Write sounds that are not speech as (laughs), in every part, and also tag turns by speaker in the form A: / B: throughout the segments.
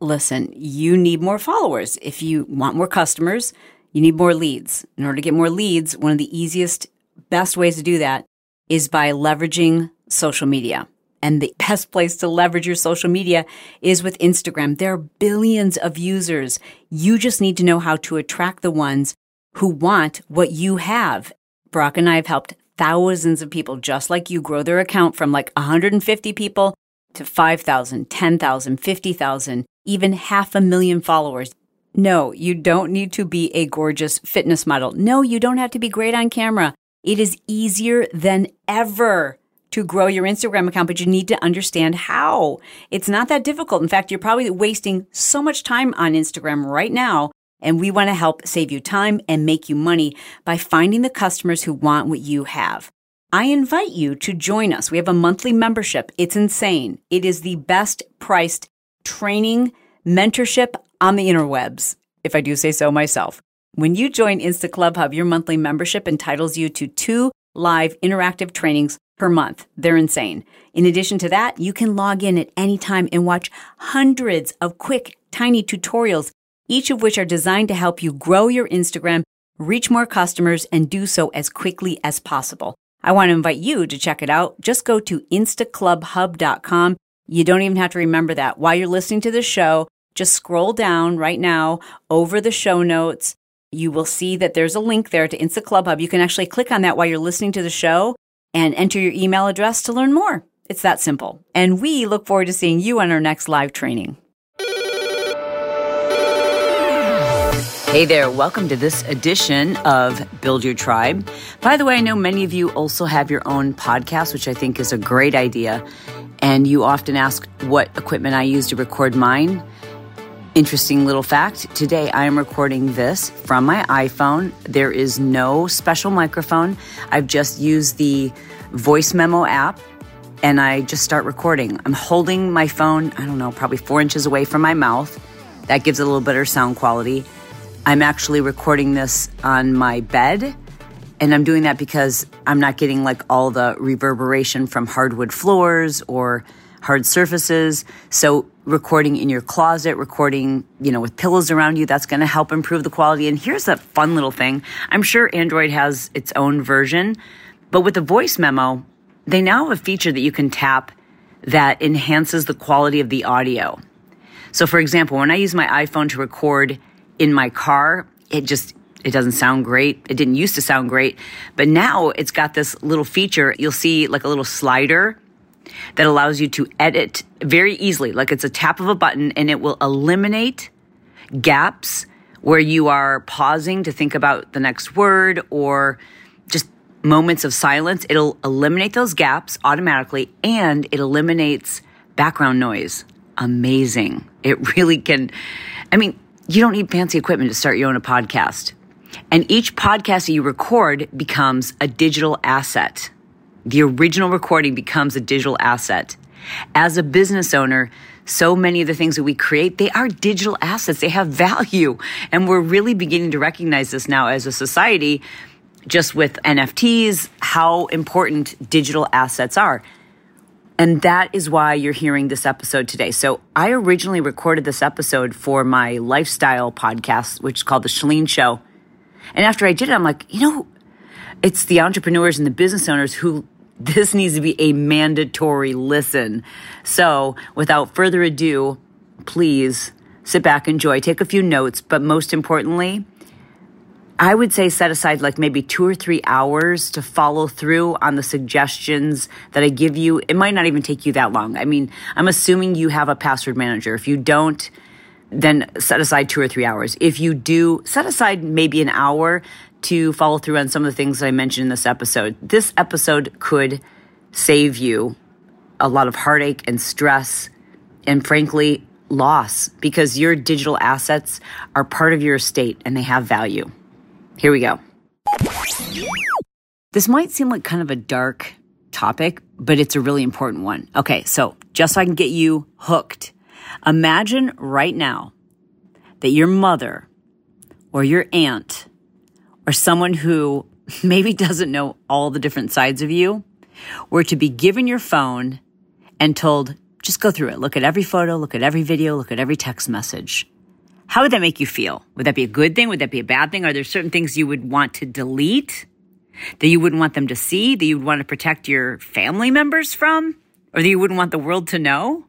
A: Listen, you need more followers. If you want more customers, you need more leads. In order to get more leads, one of the easiest, best ways to do that is by leveraging social media. And the (laughs) best place to leverage your social media is with Instagram. There are billions of users. You just need to know how to attract the ones who want what you have. Brock and I have helped thousands of people just like you grow their account from like 150 people to 5,000, 10,000, 50,000, even half a million followers. No, you don't need to be a gorgeous fitness model. No, you don't have to be great on camera. It is easier than ever to grow your Instagram account, but you need to understand how. It's not that difficult. In fact, you're probably wasting so much time on Instagram right now. And we want to help save you time and make you money by finding the customers who want what you have. I invite you to join us. We have a monthly membership. It's insane. It is the best priced training mentorship on the interwebs, if I do say so myself. When you join Insta Club Hub, your monthly membership entitles you to two live interactive trainings per month. They're insane. In addition to that, you can log in at any time and watch hundreds of quick, tiny tutorials, each of which are designed to help you grow your Instagram, reach more customers, and do so as quickly as possible. I want to invite you to check it out. Just go to instaclubhub.com. You don't even have to remember that. While you're listening to the show, just scroll down right now over the show notes. You will see that there's a link there to Insta Club Hub. You can actually click on that while you're listening to the show and enter your email address to learn more. It's that simple. And we look forward to seeing you on our next live training. Hey there, welcome to this edition of Build Your Tribe. By the way, I know many of you also have your own podcast, which I think is a great idea. And you often ask what equipment I use to record mine. Interesting little fact today I am recording this from my iPhone. There is no special microphone. I've just used the voice memo app and I just start recording. I'm holding my phone, I don't know, probably four inches away from my mouth. That gives it a little better sound quality. I'm actually recording this on my bed. And I'm doing that because I'm not getting like all the reverberation from hardwood floors or hard surfaces. So recording in your closet, recording, you know, with pillows around you, that's going to help improve the quality. And here's a fun little thing. I'm sure Android has its own version, but with the voice memo, they now have a feature that you can tap that enhances the quality of the audio. So for example, when I use my iPhone to record in my car, it just it doesn't sound great. It didn't used to sound great, but now it's got this little feature. You'll see like a little slider that allows you to edit very easily. Like it's a tap of a button and it will eliminate gaps where you are pausing to think about the next word or just moments of silence. It'll eliminate those gaps automatically and it eliminates background noise. Amazing. It (laughs) really can. I mean, you don't need fancy equipment to start your own podcast. And each podcast that you record becomes a digital asset. The original recording becomes a digital asset. As a business owner, so many of the things that we create, they are digital assets. They have value. And we're really beginning to recognize this now as a society, just with NFTs, how important digital assets are. And that is why you're hearing this episode today. So I originally recorded this episode for my lifestyle podcast, which is called The Chalene Show. And after I did it, I'm like, you know, it's the entrepreneurs and the business owners who (laughs) this needs to be a mandatory listen. So, without further ado, please sit back, enjoy, take a few notes, but most importantly, I would say set aside like maybe two or three hours to follow through on the suggestions that I give you. It might not even take you that long. I mean, I'm assuming you have a password manager. If you don't, then set aside two or three hours. If you do, set aside maybe an hour to follow through on some of the things that I mentioned in this episode. This episode could save you a lot of heartache and stress and frankly, loss because your digital assets are part of your estate and they have value. Here we go. This might seem like kind of a dark topic, but it's a really important one. Okay, so just so I can get you hooked, imagine right now that your mother or your aunt or someone who (laughs) maybe doesn't know all the different sides of you were to be given your phone and told, Just go through it. Look at every photo, look at every video, look at every text message. How would that make you feel? Would that be a good thing? Would that be a bad thing? Are there certain things you would want to delete that you wouldn't want them to see, that you would want to protect your family members from, or that you wouldn't want the world to know?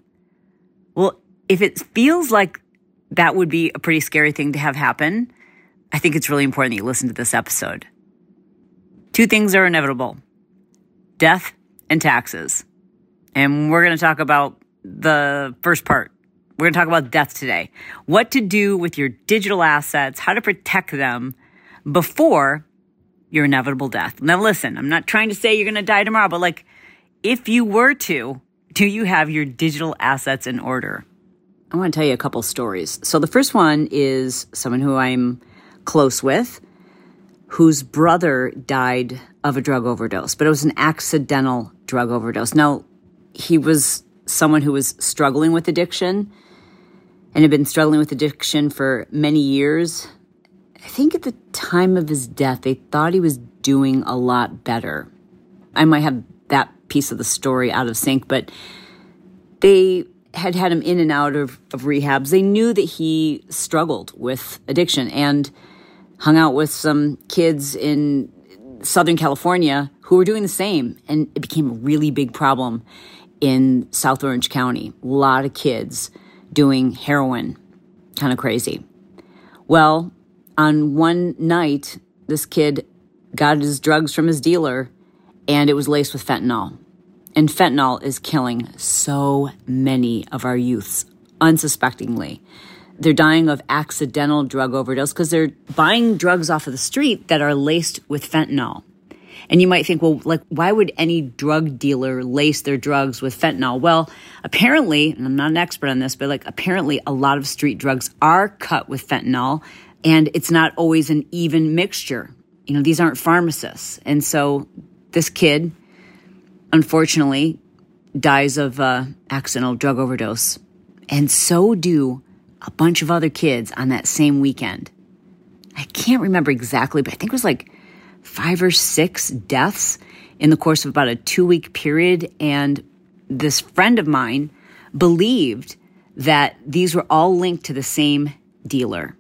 A: If it feels like that would be a pretty scary thing to have happen, I think it's really important that you listen to this episode. Two things are inevitable death and taxes. And we're going to talk about the first part. We're going to talk about death today. What to do with your digital assets, how to protect them before your inevitable death. Now, listen, I'm not trying to say you're going to die tomorrow, but like, if you were to, do you have your digital assets in order? I want to tell you a couple stories. So, the first one is someone who I'm close with whose brother died of a drug overdose, but it was an accidental drug overdose. Now, he was someone who was struggling with addiction and had been struggling with addiction for many years. I think at the time of his death, they thought he was doing a lot better. I might have that piece of the story out of sync, but they had had him in and out of, of rehabs. They knew that he struggled with addiction and hung out with some kids in Southern California who were doing the same. And it became a really big problem in South Orange County. A lot of kids doing heroin, kind of crazy. Well, on one night, this kid got his drugs from his dealer and it was laced with fentanyl. And fentanyl is killing so many of our youths unsuspectingly. They're dying of accidental drug overdose because they're buying drugs off of the street that are laced with fentanyl. And you might think, well, like, why would any drug dealer lace their drugs with fentanyl? Well, apparently, and I'm not an expert on this, but like, apparently, a lot of street drugs are cut with fentanyl, and it's not always an even mixture. You know, these aren't pharmacists. And so this kid, unfortunately, dies of uh, accidental drug overdose. And so do a bunch of other kids on that same weekend. I can't remember exactly, but I think it was like five or six deaths in the course of about a two week period. And this friend of mine believed that these were all linked to the same dealer.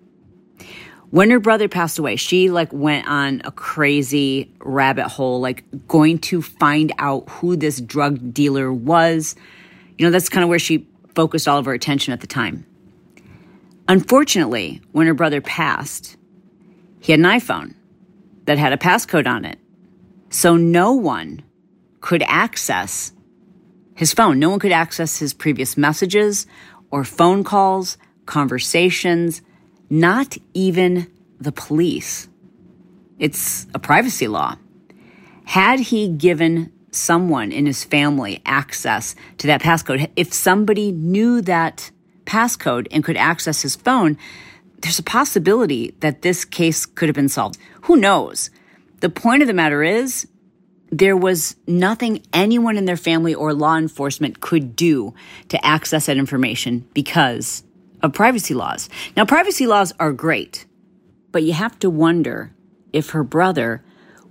A: When her brother passed away, she like went on a crazy rabbit hole, like going to find out who this drug dealer was. You know, that's kind of where she focused all of her attention at the time. Unfortunately, when her brother passed, he had an iPhone that had a passcode on it. So no one could access his phone. No one could access his previous messages or phone calls, conversations, not even the police. It's a privacy law. Had he given someone in his family access to that passcode, if somebody knew that passcode and could access his phone, there's a possibility that this case could have been solved. Who knows? The point of the matter is, there was nothing anyone in their family or law enforcement could do to access that information because of privacy laws. Now, privacy laws are great, but you have to wonder if her brother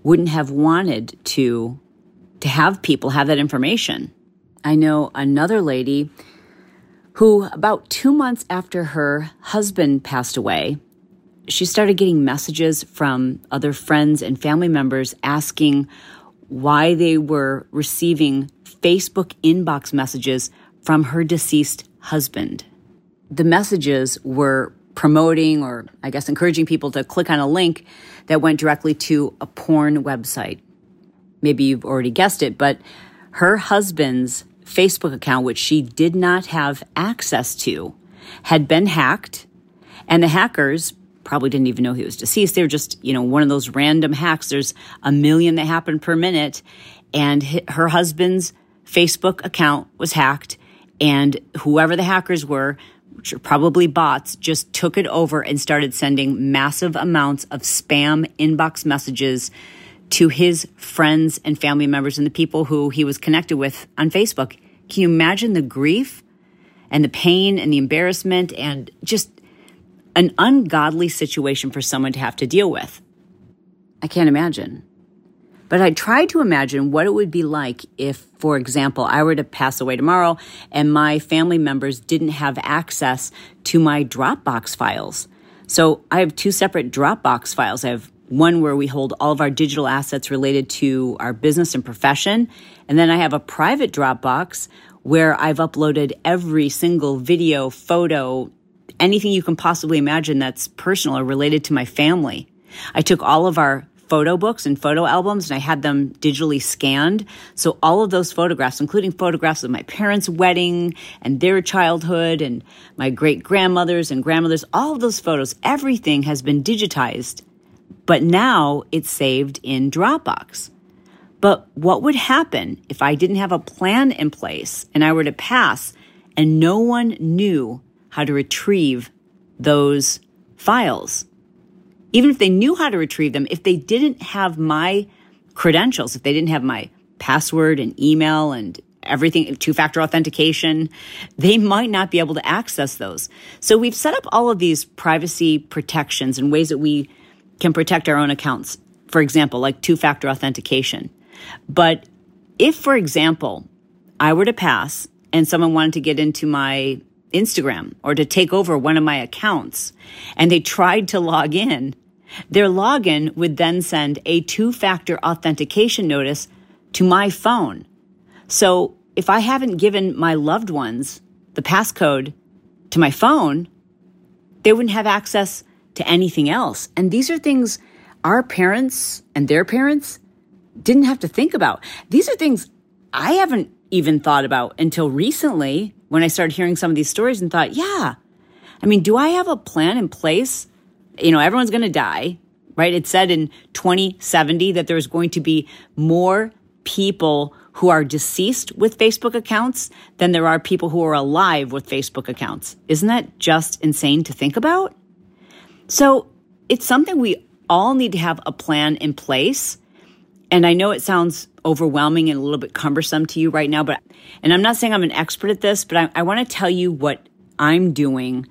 A: wouldn't have wanted to to have people have that information. I know another lady who, about two months after her husband passed away, she started getting messages from other friends and family members asking why they were receiving Facebook inbox messages from her deceased husband. The messages were promoting or, I guess, encouraging people to click on a link that went directly to a porn website. Maybe you've already guessed it, but her husband's Facebook account, which she did not have access to, had been hacked, and the hackers probably didn't even know he was deceased. They were just, you know, one of those random hacks. There's a million that happen per minute, and her husband's Facebook account was hacked, and whoever the hackers were, probably bots, just took it over and started sending massive amounts of spam inbox messages to his friends and family members and the people who he was connected with on Facebook. Can you imagine the grief and the pain and the embarrassment and just an ungodly situation for someone to have to deal with? I can't imagine. But I tried to imagine what it would be like if, for example, I were to pass away tomorrow and my family members didn't have access to my Dropbox files. So I have two separate Dropbox files. I have one where we hold all of our digital assets related to our business and profession. And then I have a private Dropbox where I've uploaded every single video, photo, anything you can possibly imagine that's personal or related to my family. I took all of our photo books and photo albums and I had them digitally scanned. So all of those photographs, including photographs of my parents' wedding and their childhood and my great grandmothers and grandmothers, all of those photos, everything has been digitized. But now it's saved in Dropbox. But what would happen if I didn't have a plan in place and I were to pass and no one knew how to retrieve those files? Even if they knew how to retrieve them, if they didn't have my credentials, if they didn't have my password and email and everything, two factor authentication, they might not be able to access those. So we've set up all of these privacy protections and ways that we can protect our own accounts. For example, like two factor authentication. But if, for example, I were to pass and someone wanted to get into my Instagram or to take over one of my accounts and they tried to log in, their login would then send a two factor authentication notice to my phone. So if I haven't given my loved ones the passcode to my phone, they wouldn't have access to anything else. And these are things our parents and their parents didn't have to think about. These are things I haven't even thought about until recently when I started hearing some of these stories and thought, yeah, I mean, do I have a plan in place you know, everyone's going to die, right? It said in 2070 that there's going to be more people who are deceased with Facebook accounts than there are people who are alive with Facebook accounts. Isn't that just insane to think about? So it's something we all need to have a plan in place. And I know it sounds overwhelming and a little bit cumbersome to you right now, but, and I'm not saying I'm an expert at this, but I, I want to tell you what I'm doing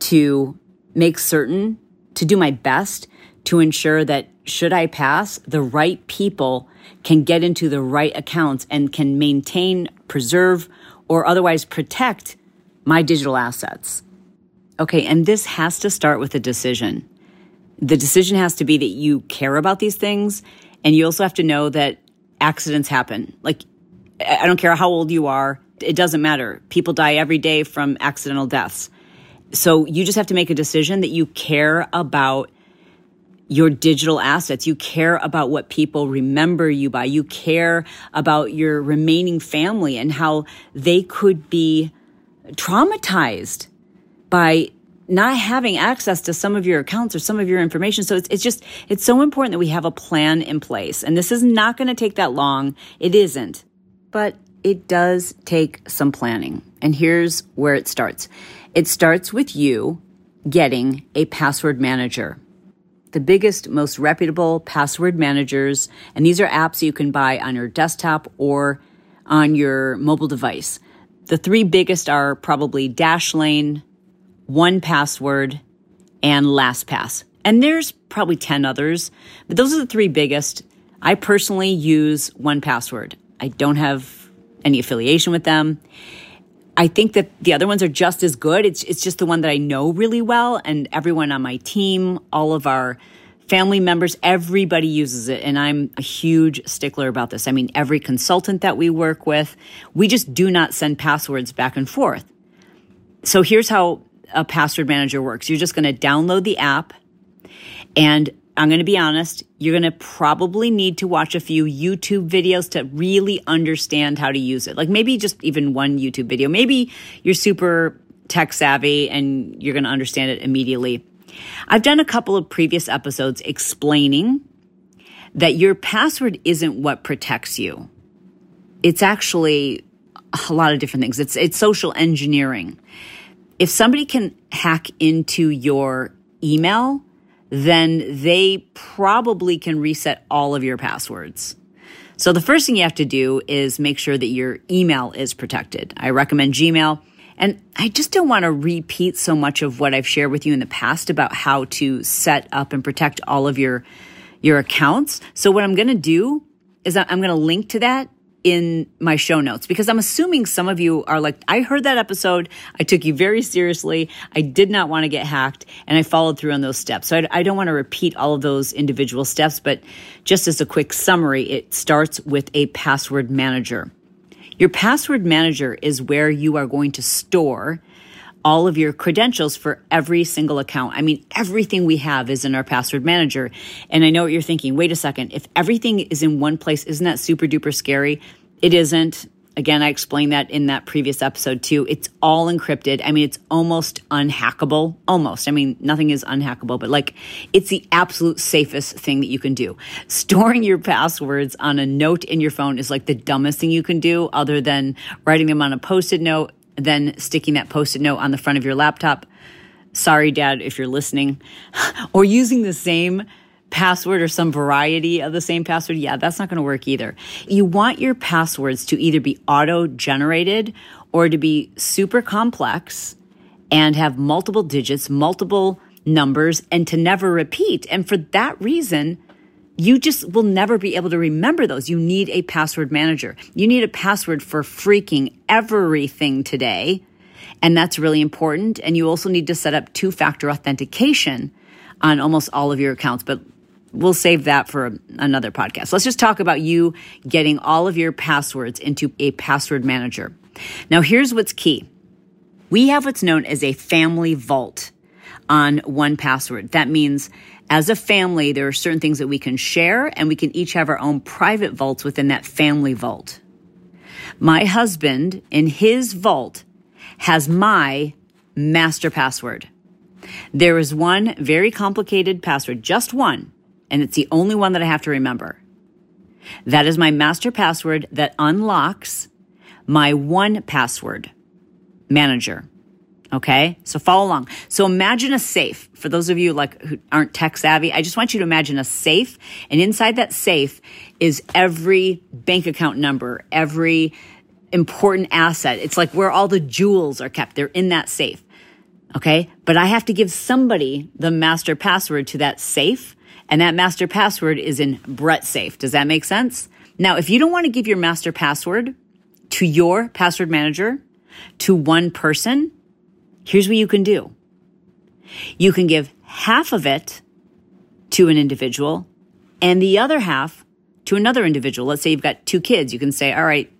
A: to make certain to do my best to ensure that should I pass, the right people can get into the right accounts and can maintain, preserve, or otherwise protect my digital assets. Okay, and this has to start with a decision. The decision has to be that you care about these things, and you also have to know that accidents happen. Like, I don't care how old you are, it doesn't matter. People die every day from accidental deaths. So you just have to make a decision that you care about your digital assets. You care about what people remember you by. You care about your remaining family and how they could be traumatized by not having access to some of your accounts or some of your information. So it's, it's just, it's so important that we have a plan in place. And this is not going to take that long. It isn't, but it does take some planning. And here's where it starts. It starts with you getting a password manager. The biggest, most reputable password managers, and these are apps you can buy on your desktop or on your mobile device. The three biggest are probably Dashlane, 1Password, and LastPass. And there's probably 10 others, but those are the three biggest. I personally use 1Password. I don't have any affiliation with them. I think that the other ones are just as good. It's it's just the one that I know really well and everyone on my team, all of our family members, everybody uses it and I'm a huge stickler about this. I mean, every consultant that we work with, we just do not send passwords back and forth. So here's how a password manager works. You're just going to download the app and I'm going to be honest, you're going to probably need to watch a few YouTube videos to really understand how to use it. Like maybe just even one YouTube video. Maybe you're super tech savvy and you're going to understand it immediately. I've done a couple of previous episodes explaining that your password isn't what protects you. It's actually a lot of different things. It's, it's social engineering. If somebody can hack into your email, then they probably can reset all of your passwords. So the first thing you have to do is make sure that your email is protected. I recommend Gmail. And I just don't want to repeat so much of what I've shared with you in the past about how to set up and protect all of your, your accounts. So what I'm going to do is I'm going to link to that in my show notes because I'm assuming some of you are like, I heard that episode. I took you very seriously. I did not want to get hacked and I followed through on those steps. So I, I, don't want to repeat all of those individual steps, but just as a quick summary, it starts with a password manager. Your password manager is where you are going to store all of your credentials for every single account. I mean, everything we have is in our password manager. And I know what you're thinking. Wait a second. If everything is in one place, isn't that super duper scary? It isn't. Again, I explained that in that previous episode too. It's all encrypted. I mean, it's almost unhackable. Almost. I mean, nothing is unhackable, but like it's the absolute safest thing that you can do. (laughs) Storing your passwords on a note in your phone is like the dumbest thing you can do other than writing them on a post-it note then sticking that post it note on the front of your laptop. Sorry, dad, if you're listening. (laughs) or using the same password or some variety of the same password. Yeah, that's not going to work either. You want your passwords to either be auto generated or to be super complex and have multiple digits, multiple numbers, and to never repeat. And for that reason, you just will never be able to remember those. You need a password manager. You need a password for freaking everything today. And that's really important. And you also need to set up two factor authentication on almost all of your accounts. But we'll save that for another podcast. Let's just talk about you getting all of your passwords into a password manager. Now, here's what's key we have what's known as a family vault on 1Password. That means as a family, there are certain things that we can share, and we can each have our own private vaults within that family vault. My husband, in his vault, has my master password. There is one very complicated password, just one, and it's the only one that I have to remember. That is my master password that unlocks my 1Password manager. Okay. So follow along. So imagine a safe. For those of you like who aren't tech savvy, I just want you to imagine a safe. And inside that safe is every bank account number, every important asset. It's like where all the jewels are kept. They're in that safe. Okay. But I have to give somebody the master password to that safe. And that master password is in Brett safe. Does that make sense? Now, if you don't want to give your master password to your password manager, to one person, Here's what you can do. You can give half of it to an individual and the other half to another individual. Let's say you've got two kids. You can say, all right,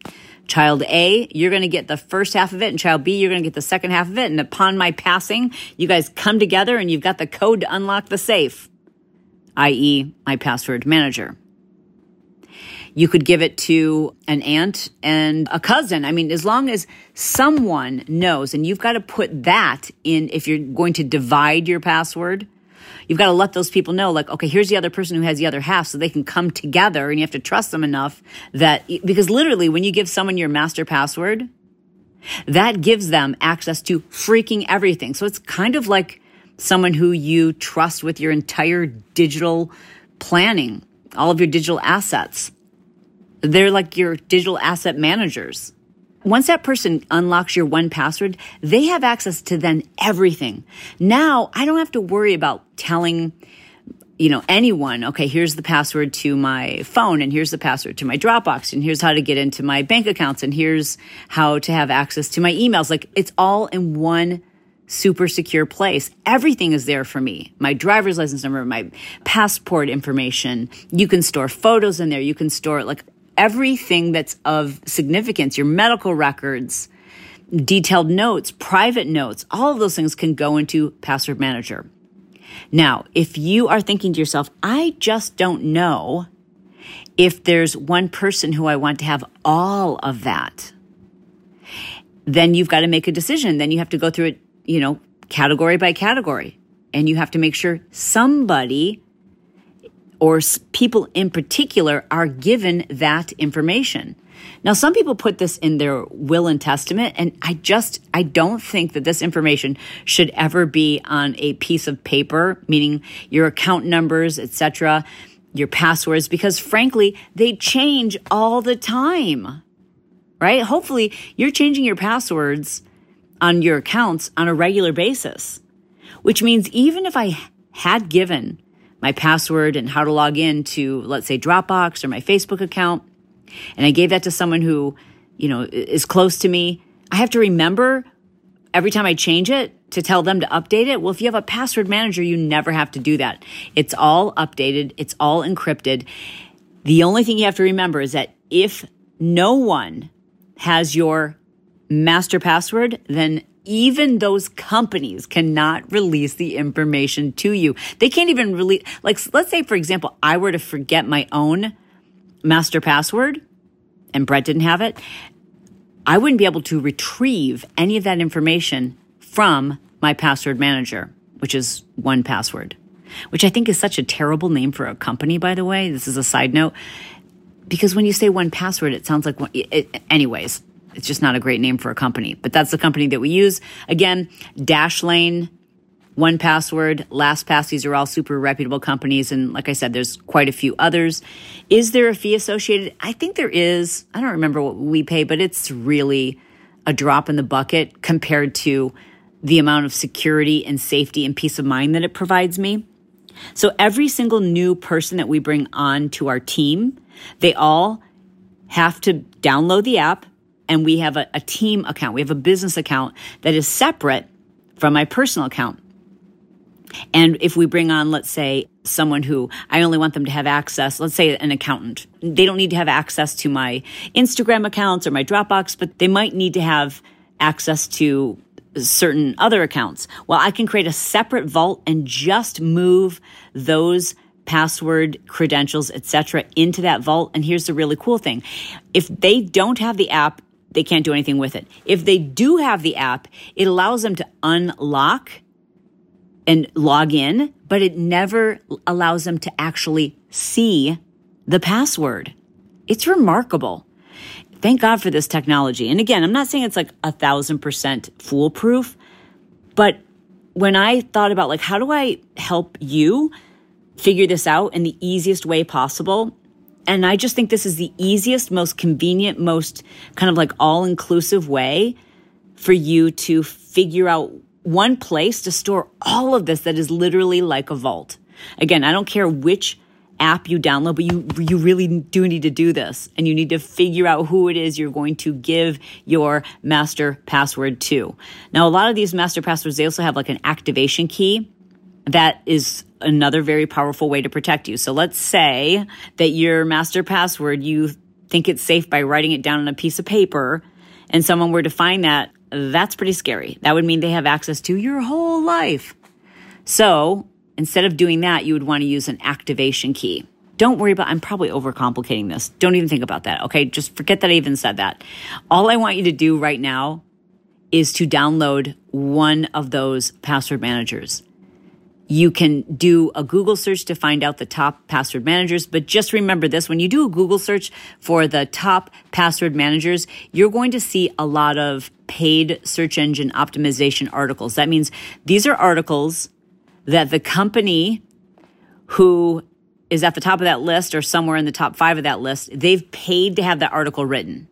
A: child A, you're going to get the first half of it and child B, you're going to get the second half of it. And upon my passing, you guys come together and you've got the code to unlock the safe, i.e. my password manager. You could give it to an aunt and a cousin. I mean, as long as someone knows, and you've got to put that in if you're going to divide your password. You've got to let those people know, like, okay, here's the other person who has the other half so they can come together and you have to trust them enough that, because literally when you give someone your master password, that gives them access to freaking everything. So it's kind of like someone who you trust with your entire digital planning, all of your digital assets. They're like your digital asset managers. Once that person unlocks your 1Password, they have access to then everything. Now I don't have to worry about telling you know, anyone, okay, here's the password to my phone and here's the password to my Dropbox and here's how to get into my bank accounts and here's how to have access to my emails. Like it's all in one super secure place. Everything is there for me. My driver's license number, my passport information. You can store photos in there. You can store like everything that's of significance, your medical records, detailed notes, private notes, all of those things can go into Password Manager. Now, if you are thinking to yourself, I just don't know if there's one person who I want to have all of that, then you've got to make a decision. Then you have to go through it, you know, category by category. And you have to make sure somebody or people in particular are given that information. Now, some people put this in their will and testament, and I just, I don't think that this information should ever be on a piece of paper, meaning your account numbers, etc., your passwords, because frankly, they change all the time, right? Hopefully, you're changing your passwords on your accounts on a regular basis, which means even if I had given my password and how to log in to, let's say, Dropbox or my Facebook account, and I gave that to someone who, you know, is close to me, I have to remember every time I change it to tell them to update it. Well, if you have a password manager, you never have to do that. It's all updated, it's all encrypted. The only thing you have to remember is that if no one has your master password, then even those companies cannot release the information to you. They can't even release, like, let's say, for example, I were to forget my own master password and Brett didn't have it. I wouldn't be able to retrieve any of that information from my password manager, which is 1Password, which I think is such a terrible name for a company, by the way. This is a side note. Because when you say 1Password, it sounds like one, it, anyways, it's just not a great name for a company, but that's the company that we use. Again, Dashlane, 1Password, LastPass, these are all super reputable companies. And like I said, there's quite a few others. Is there a fee associated? I think there is. I don't remember what we pay, but it's really a drop in the bucket compared to the amount of security and safety and peace of mind that it provides me. So every single new person that we bring on to our team, they all have to download the app and we have a, a team account. We have a business account that is separate from my personal account. And if we bring on, let's say, someone who I only want them to have access, let's say an accountant, they don't need to have access to my Instagram accounts or my Dropbox, but they might need to have access to certain other accounts. Well, I can create a separate vault and just move those password credentials, etc., into that vault. And here's the really cool thing. If they don't have the app, they can't do anything with it. If they do have the app, it allows them to unlock and log in, but it never allows them to actually see the password. It's remarkable. Thank God for this technology. And again, I'm not saying it's like a thousand percent foolproof, but when I thought about like, how do I help you figure this out in the easiest way possible? And I just think this is the easiest, most convenient, most kind of like all inclusive way for you to figure out one place to store all of this that is literally like a vault. Again, I don't care which app you download, but you you really do need to do this and you need to figure out who it is you're going to give your master password to. Now, a lot of these master passwords they also have like an activation key that is another very powerful way to protect you. So let's say that your master password you think it's safe by writing it down on a piece of paper and someone were to find that that's pretty scary. That would mean they have access to your whole life. So instead of doing that, you would want to use an activation key. Don't worry about, I'm probably overcomplicating this. Don't even think about that. Okay. Just forget that I even said that. All I want you to do right now is to download one of those password managers. You can do a Google search to find out the top password managers, but just remember this when you do a Google search for the top password managers, you're going to see a lot of paid search engine optimization articles. That means these are articles that the company who is at the top of that list or somewhere in the top five of that list, they've paid to have that article written.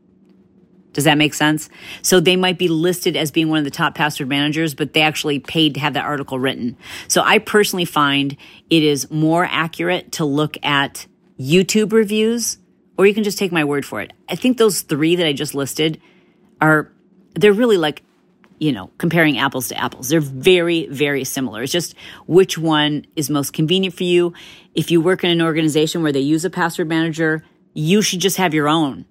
A: Does that make sense? So they might be listed as being one of the top password managers, but they actually paid to have that article written. So I personally find it is more accurate to look at YouTube reviews, or you can just take my word for it. I think those three that I just listed are, they're really like, you know, comparing apples to apples. They're very, very similar. It's just which one is most convenient for you. If you work in an organization where they use a password manager, you should just have your own.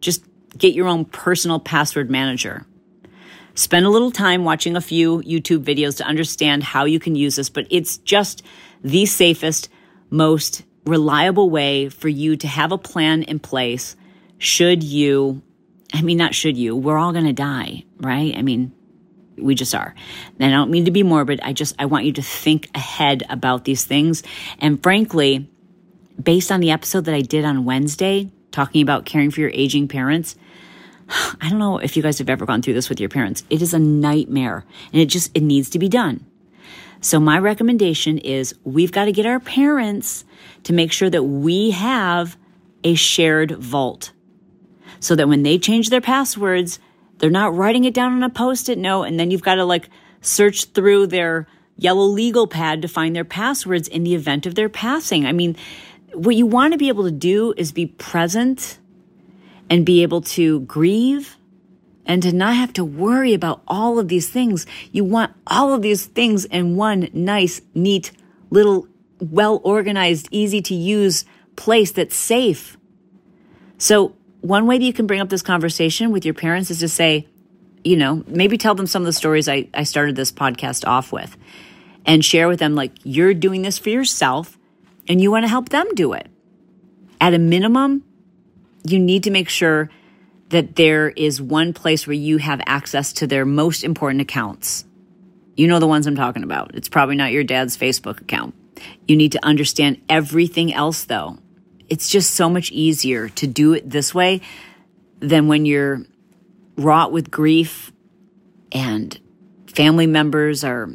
A: Just get your own personal password manager. Spend a little time watching a few YouTube videos to understand how you can use this, but it's just the safest, most reliable way for you to have a plan in place should you, I mean, not should you, we're all going to die, right? I mean, we just are. And I don't mean to be morbid. I just, I want you to think ahead about these things. And frankly, based on the episode that I did on Wednesday, talking about caring for your aging parents, (sighs) I don't know if you guys have ever gone through this with your parents. It is a nightmare and it just, it needs to be done. So my recommendation is we've got to get our parents to make sure that we have a shared vault so that when they change their passwords, they're not writing it down on a post-it note and then you've got to like search through their yellow legal pad to find their passwords in the event of their passing. I mean, what you want to be able to do is be present and be able to grieve and to not have to worry about all of these things. You want all of these things in one nice, neat, little, well organized, easy to use place that's safe. So one way that you can bring up this conversation with your parents is to say, you know, maybe tell them some of the stories I, I started this podcast off with and share with them, like, you're doing this for yourself and you want to help them do it. At a minimum, you need to make sure that there is one place where you have access to their most important accounts. You know the ones I'm talking about. It's probably not your dad's Facebook account. You need to understand everything else, though. It's just so much easier to do it this way than when you're wrought with grief and family members are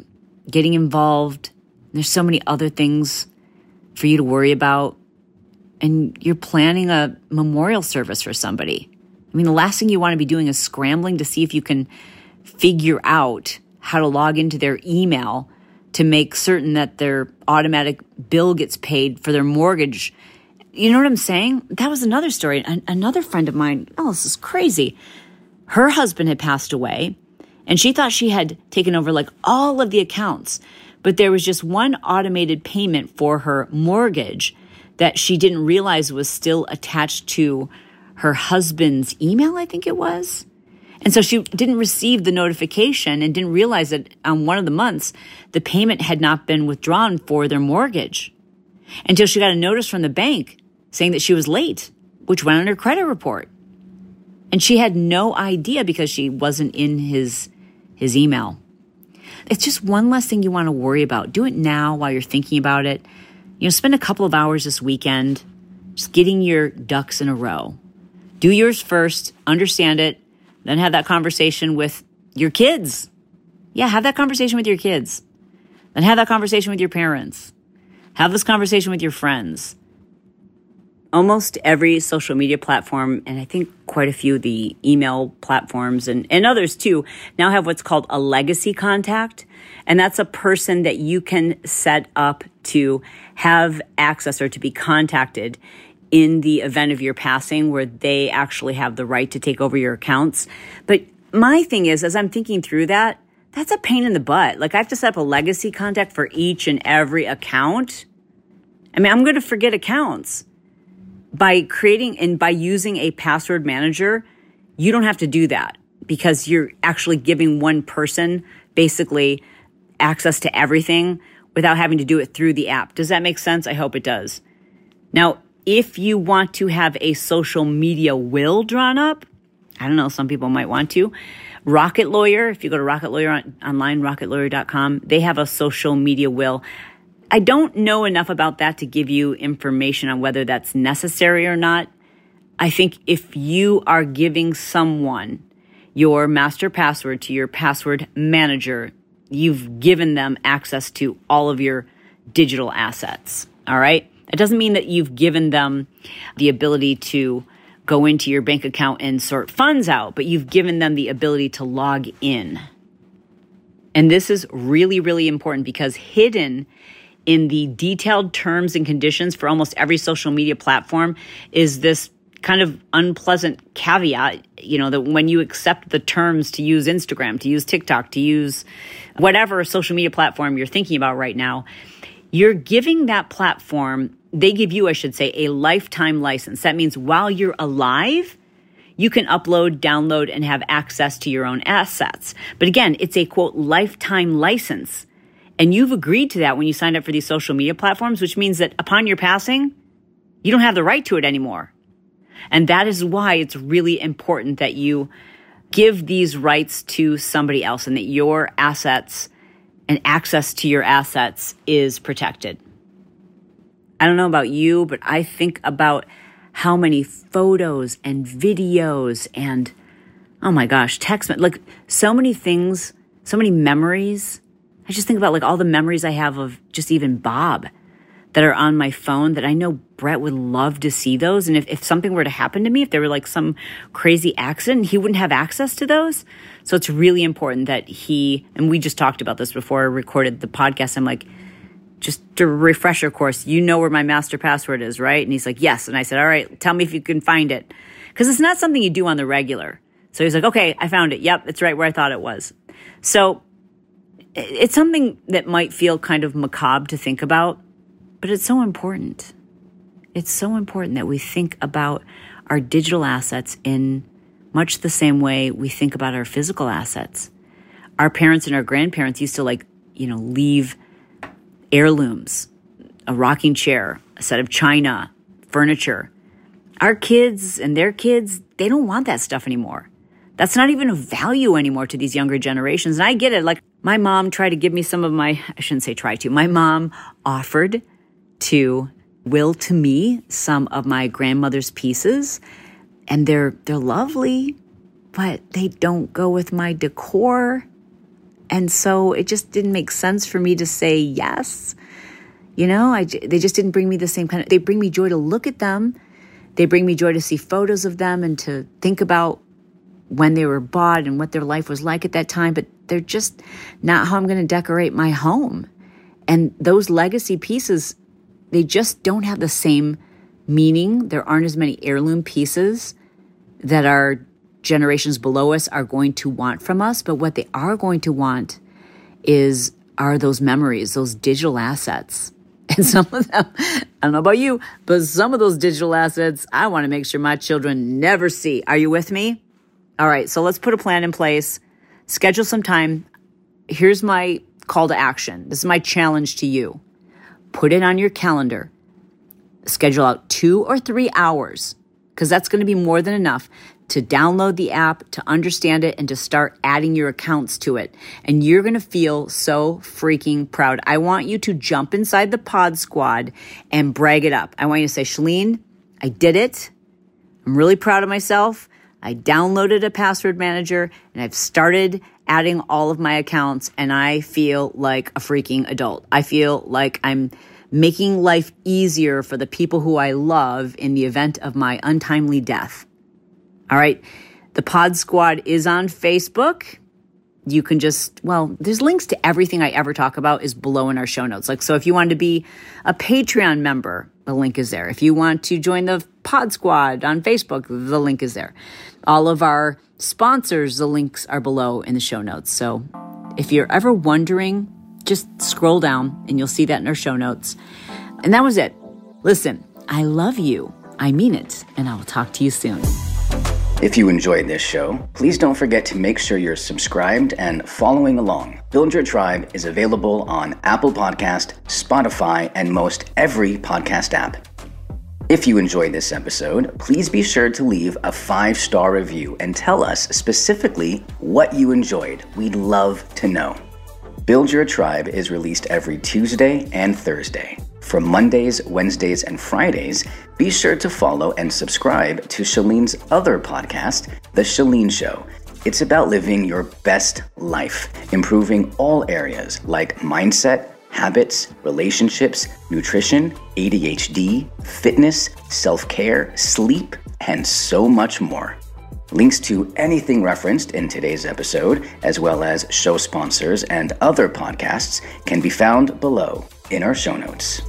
A: getting involved. There's so many other things for you to worry about. And you're planning a memorial service for somebody. I mean, the last thing you want to be doing is scrambling to see if you can figure out how to log into their email to make certain that their automatic bill gets paid for their mortgage. You know what I'm saying? That was another story. An- another friend of mine, oh, this is crazy. Her husband had passed away and she thought she had taken over like all of the accounts, but there was just one automated payment for her mortgage that she didn't realize was still attached to her husband's email, I think it was. And so she didn't receive the notification and didn't realize that on one of the months, the payment had not been withdrawn for their mortgage until she got a notice from the bank saying that she was late, which went on her credit report. And she had no idea because she wasn't in his, his email. It's just one less thing you want to worry about. Do it now while you're thinking about it. You know, spend a couple of hours this weekend just getting your ducks in a row do yours first, understand it, then have that conversation with your kids. Yeah, have that conversation with your kids. Then have that conversation with your parents. Have this conversation with your friends. Almost every social media platform, and I think quite a few of the email platforms and, and others too, now have what's called a legacy contact. And that's a person that you can set up to have access or to be contacted in the event of your passing where they actually have the right to take over your accounts. But my thing is, as I'm thinking through that, that's a pain in the butt. Like I have to set up a legacy contact for each and every account. I mean, I'm going to forget accounts. By creating and by using a password manager, you don't have to do that because you're actually giving one person basically access to everything without having to do it through the app. Does that make sense? I hope it does. Now, if you want to have a social media will drawn up, I don't know, some people might want to. Rocket Lawyer, if you go to Rocket Lawyer on, online, rocketlawyer.com, they have a social media will. I don't know enough about that to give you information on whether that's necessary or not. I think if you are giving someone your master password to your password manager, you've given them access to all of your digital assets. All right. It doesn't mean that you've given them the ability to go into your bank account and sort funds out, but you've given them the ability to log in. And this is really, really important because hidden in the detailed terms and conditions for almost every social media platform is this kind of unpleasant caveat, you know, that when you accept the terms to use Instagram, to use TikTok, to use whatever social media platform you're thinking about right now, you're giving that platform, they give you, I should say, a lifetime license. That means while you're alive, you can upload, download, and have access to your own assets. But again, it's a quote, lifetime license. And you've agreed to that when you signed up for these social media platforms, which means that upon your passing, you don't have the right to it anymore. And that is why it's really important that you give these rights to somebody else and that your assets and access to your assets is protected. I don't know about you, but I think about how many photos and videos and oh my gosh, text like so many things, so many memories. I just think about like all the memories I have of just even Bob. that are on my phone that I know Brett would love to see those. And if, if something were to happen to me, if there were like some crazy accident, he wouldn't have access to those. So it's really important that he, and we just talked about this before I recorded the podcast. I'm like, just a refresher course, you know where my master password is, right? And he's like, yes. And I said, all right, tell me if you can find it. Cause it's not something you do on the regular. So he's like, okay, I found it. Yep, it's right where I thought it was. So it's something that might feel kind of macabre to think about, but it's so important. It's so important that we think about our digital assets in much the same way we think about our physical assets. Our parents and our grandparents used to like, you know, leave heirlooms, a rocking chair, a set of china, furniture. Our kids and their kids, they don't want that stuff anymore. That's not even a value anymore to these younger generations. And I get it. Like my mom tried to give me some of my, I shouldn't say try to, my mom offered to will to me some of my grandmother's pieces and they're, they're lovely, but they don't go with my decor. And so it just didn't make sense for me to say yes. You know, I, they just didn't bring me the same kind of, they bring me joy to look at them. They bring me joy to see photos of them and to think about when they were bought and what their life was like at that time, but they're just not how I'm going to decorate my home. And those legacy pieces, they just don't have the same meaning. There aren't as many heirloom pieces that our generations below us are going to want from us, but what they are going to want is are those memories, those digital assets. (laughs) And some of them, I don't know about you, but some of those digital assets I want to make sure my children never see. Are you with me? All right, so let's put a plan in place, schedule some time. Here's my call to action. This is my challenge to you. Put it on your calendar. Schedule out two or three hours, because that's going to be more than enough to download the app, to understand it, and to start adding your accounts to it. And you're going to feel so freaking proud. I want you to jump inside the pod squad and brag it up. I want you to say, Chalene, I did it. I'm really proud of myself. I downloaded a password manager and I've started adding all of my accounts and I feel like a freaking adult. I feel like I'm making life easier for the people who I love in the event of my untimely death. All right. The Pod Squad is on Facebook. You can just, well, there's links to everything I ever talk about is below in our show notes. Like, so if you wanted to be a Patreon member, the link is there. If you want to join the Pod Squad on Facebook, the link is there. All of our sponsors, the links are below in the show notes. So if you're ever wondering, just scroll down and you'll see that in our show notes. And that was it. Listen, I love you. I mean it. And I will talk to you soon.
B: If you enjoyed this show, please don't forget to make sure you're subscribed and following along. Build Your Tribe is available on Apple Podcast, Spotify, and most every podcast app. If you enjoyed this episode, please be sure to leave a five star review and tell us specifically what you enjoyed. We'd love to know. Build Your Tribe is released every Tuesday and Thursday. For Mondays, Wednesdays, and Fridays, be sure to follow and subscribe to Chalene's other podcast, The Chalene Show. It's about living your best life, improving all areas like mindset habits, relationships, nutrition, ADHD, fitness, self care, sleep, and so much more. Links to anything referenced in today's episode, as well as show sponsors and other podcasts, can be found below in our show notes.